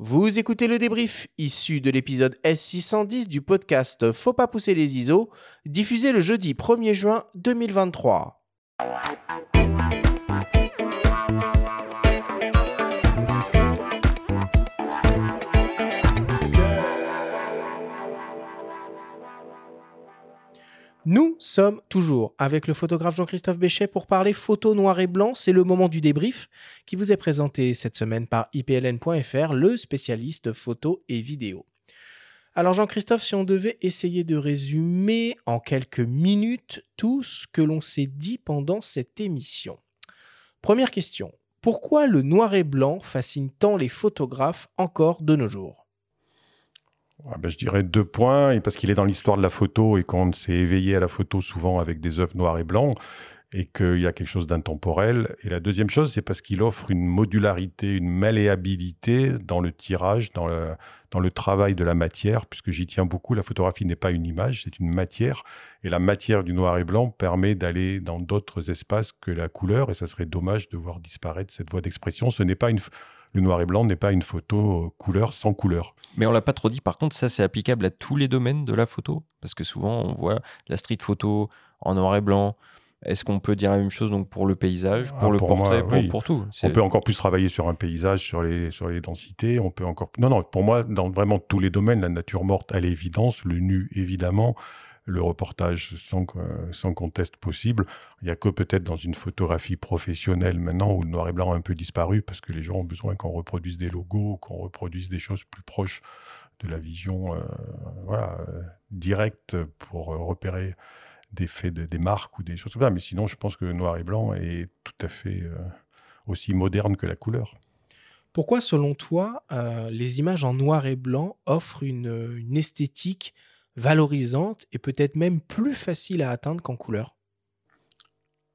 Vous écoutez le débrief issu de l'épisode S610 du podcast Faut pas pousser les ISO, diffusé le jeudi 1er juin 2023. Nous sommes toujours avec le photographe Jean-Christophe Béchet pour parler photo noir et blanc. C'est le moment du débrief qui vous est présenté cette semaine par ipln.fr, le spécialiste photo et vidéo. Alors Jean-Christophe, si on devait essayer de résumer en quelques minutes tout ce que l'on s'est dit pendant cette émission. Première question, pourquoi le noir et blanc fascine tant les photographes encore de nos jours? Ben, je dirais deux points, et parce qu'il est dans l'histoire de la photo et qu'on s'est éveillé à la photo souvent avec des œuvres noires et blancs, et qu'il y a quelque chose d'intemporel. Et la deuxième chose, c'est parce qu'il offre une modularité, une malléabilité dans le tirage, dans le, dans le travail de la matière, puisque j'y tiens beaucoup. La photographie n'est pas une image, c'est une matière. Et la matière du noir et blanc permet d'aller dans d'autres espaces que la couleur, et ça serait dommage de voir disparaître cette voie d'expression. Ce n'est pas une le noir et blanc n'est pas une photo euh, couleur sans couleur. Mais on l'a pas trop dit. Par contre, ça c'est applicable à tous les domaines de la photo, parce que souvent on voit la street photo en noir et blanc. Est-ce qu'on peut dire la même chose donc pour le paysage, pour ah, le portrait, pour, tout On peut encore plus travailler sur un paysage, sur les, sur les densités. On peut encore. Non, non. Pour moi, dans vraiment tous les domaines, la nature morte à l'évidence, le nu évidemment, le reportage sans, conteste possible. Il n'y a que peut-être dans une photographie professionnelle maintenant où le noir et blanc a un peu disparu parce que les gens ont besoin qu'on reproduise des logos, qu'on reproduise des choses plus proches de la vision euh, voilà, directe pour repérer des faits de, des marques ou des choses comme ça. Mais sinon, je pense que le noir et blanc est tout à fait euh, aussi moderne que la couleur. Pourquoi, selon toi, euh, les images en noir et blanc offrent une, une esthétique valorisante et peut-être même plus facile à atteindre qu'en couleur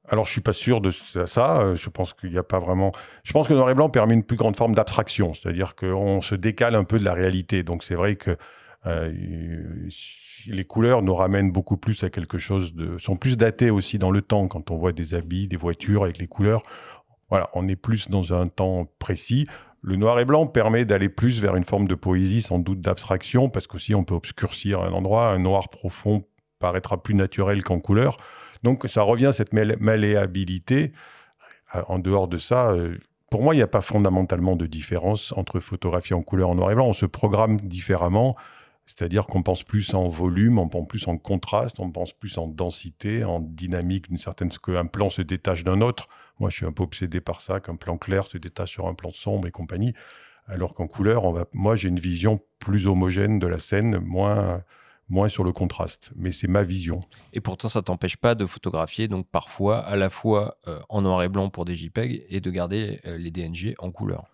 alors, je suis pas sûr de ça. Euh, je pense qu'il n'y a pas vraiment. Je pense que noir et blanc permet une plus grande forme d'abstraction, c'est-à-dire qu'on se décale un peu de la réalité. Donc, c'est vrai que euh, les couleurs nous ramènent beaucoup plus à quelque chose de. sont plus datées aussi dans le temps. Quand on voit des habits, des voitures avec les couleurs, voilà, on est plus dans un temps précis. Le noir et blanc permet d'aller plus vers une forme de poésie, sans doute d'abstraction, parce qu'aussi on peut obscurcir un endroit. Un noir profond paraîtra plus naturel qu'en couleur. Donc ça revient à cette malléabilité. Euh, en dehors de ça, euh, pour moi, il n'y a pas fondamentalement de différence entre photographie en couleur et en noir et blanc. On se programme différemment. C'est-à-dire qu'on pense plus en volume, on pense plus en contraste, on pense plus en densité, en dynamique d'une certaine... qu'un plan se détache d'un autre. Moi, je suis un peu obsédé par ça, qu'un plan clair se détache sur un plan sombre et compagnie. Alors qu'en couleur, on va, moi, j'ai une vision plus homogène de la scène, moins, moins sur le contraste. Mais c'est ma vision. Et pourtant, ça t'empêche pas de photographier, donc parfois, à la fois euh, en noir et blanc pour des JPEG et de garder euh, les DNG en couleur.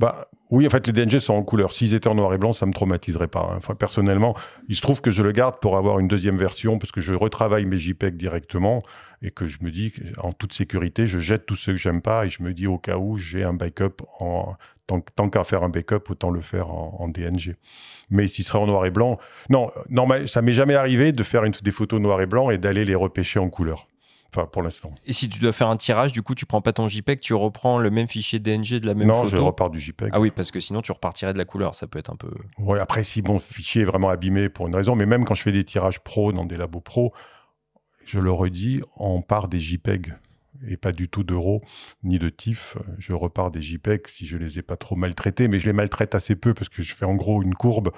Bah, oui, en fait, les DNG sont en couleur. S'ils étaient en noir et blanc, ça me traumatiserait pas. Hein. Personnellement, il se trouve que je le garde pour avoir une deuxième version parce que je retravaille mes JPEG directement et que je me dis, en toute sécurité, je jette tous ceux que j'aime pas et je me dis au cas où j'ai un backup tant, qu'à faire un backup, autant le faire en, DNG. Mais s'il serait en noir et blanc, non, normal, ça m'est jamais arrivé de faire une, des photos noir et blanc et d'aller les repêcher en couleur pour l'instant. Et si tu dois faire un tirage, du coup, tu prends pas ton JPEG, tu reprends le même fichier DNG de la même photo Non, je repars du JPEG. Ah oui, parce que sinon, tu repartirais de la couleur. Ça peut être un peu. Oui, après, si mon fichier est vraiment abîmé pour une raison, mais même quand je fais des tirages pro dans des labos pro, je le redis, on part des JPEG et pas du tout d'euros ni de TIFF. Je repars des JPEG si je les ai pas trop maltraités, mais je les maltraite assez peu parce que je fais en gros une courbe,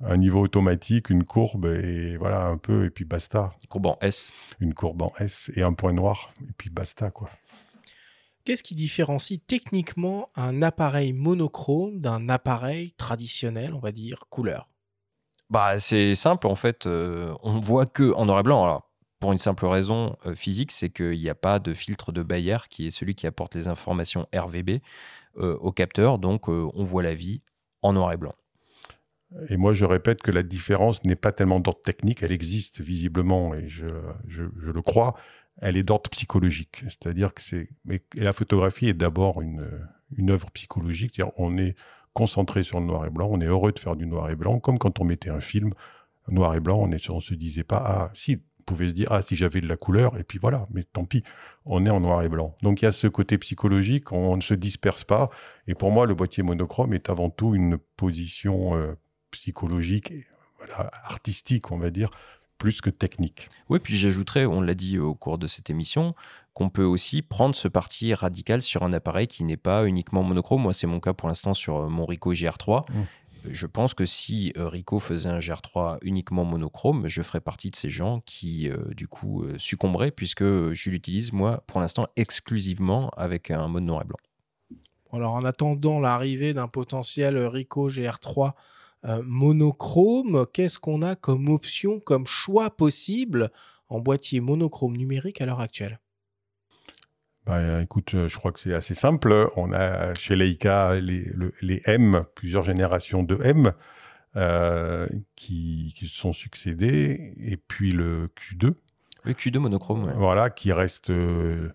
un niveau automatique, une courbe et voilà un peu et puis basta. Une courbe en S. Une courbe en S et un point noir et puis basta quoi. Qu'est-ce qui différencie techniquement un appareil monochrome d'un appareil traditionnel, on va dire, couleur? Bah, c'est simple en fait, euh, on voit que en noir et blanc. Alors, pour une simple raison euh, physique, c'est qu'il n'y a pas de filtre de Bayer qui est celui qui apporte les informations RVB euh, au capteur. Donc, euh, on voit la vie en noir et blanc. Et moi, je répète que la différence n'est pas tellement d'ordre technique, elle existe visiblement, et je, le crois, elle est d'ordre psychologique. C'est-à-dire que c'est. la photographie est d'abord une, œuvre psychologique, c'est-à-dire on est concentré sur le noir et blanc, on est heureux de faire du noir et blanc, comme quand on mettait un film noir et blanc, on ne se disait pas, ah, si, pouvait se dire ah si j'avais de la couleur et puis voilà, mais tant pis, on est en noir et blanc. Donc il y a ce côté psychologique, on ne se disperse pas. Et pour moi, le boîtier monochrome est avant tout une position euh, psychologique, artistique, on va dire, plus que technique. Oui, puis j'ajouterais, on l'a dit au cours de cette émission, qu'on peut aussi prendre ce parti radical sur un appareil qui n'est pas uniquement monochrome. Moi, c'est mon cas pour l'instant sur euh, mon Ricoh GR3. Mmh. Je pense que si euh, Ricoh faisait un GR3 uniquement monochrome, je ferais partie de ces gens qui, euh, du coup, succomberaient, puisque je l'utilise, moi, pour l'instant, exclusivement avec un mode noir et blanc. Alors, en attendant l'arrivée d'un potentiel Ricoh GR3 monochrome, qu'est-ce qu'on a comme option, comme choix possible en boîtier monochrome numérique à l'heure actuelle? Bah, écoute, je crois que c'est assez simple. On a chez Leica les, les M, plusieurs générations de M euh, qui, se sont succédés, et puis le Q2. Le Q2 monochrome, Voilà, qui reste euh,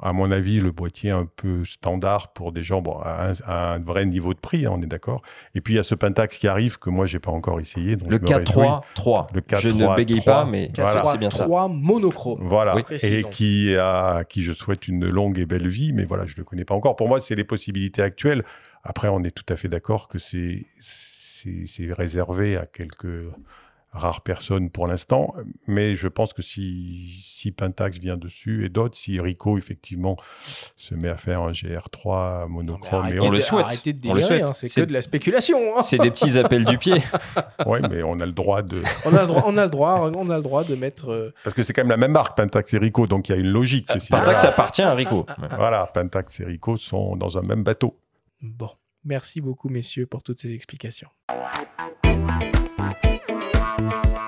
à mon avis, le boîtier un peu standard pour des gens bon, à, un, vrai niveau de prix, hein, on est d'accord. Et puis il y a ce Pentax qui arrive que moi j'ai pas encore essayé. Donc le 4.3, 3. Le 4, je ne bégaye pas, mais c'est bien ça. 3 monochrome. Voilà. et qui a, qui je souhaite une longue et belle vie, mais voilà, je le connais pas encore. Pour moi, c'est les possibilités actuelles. Après, on est tout à fait d'accord que c'est c'est réservé à quelques rare personne pour l'instant, mais je pense que si, si Pentax vient dessus et d'autres, si Rico effectivement se met à faire un GR3 monochrome, et on le souhaite, on le souhaite, hein, c'est que de la spéculation. Hein. C'est des petits appels du pied. oui, mais on a le droit de. on a le droit, on a le droit, on a le droit de mettre. Euh, Parce que c'est quand même la même marque, Pentax et Rico, donc il y a une logique. Euh, Pentax appartient à Rico. voilà, Pentax et Rico sont dans un même bateau. Bon, merci beaucoup messieurs pour toutes ces explications. Bye.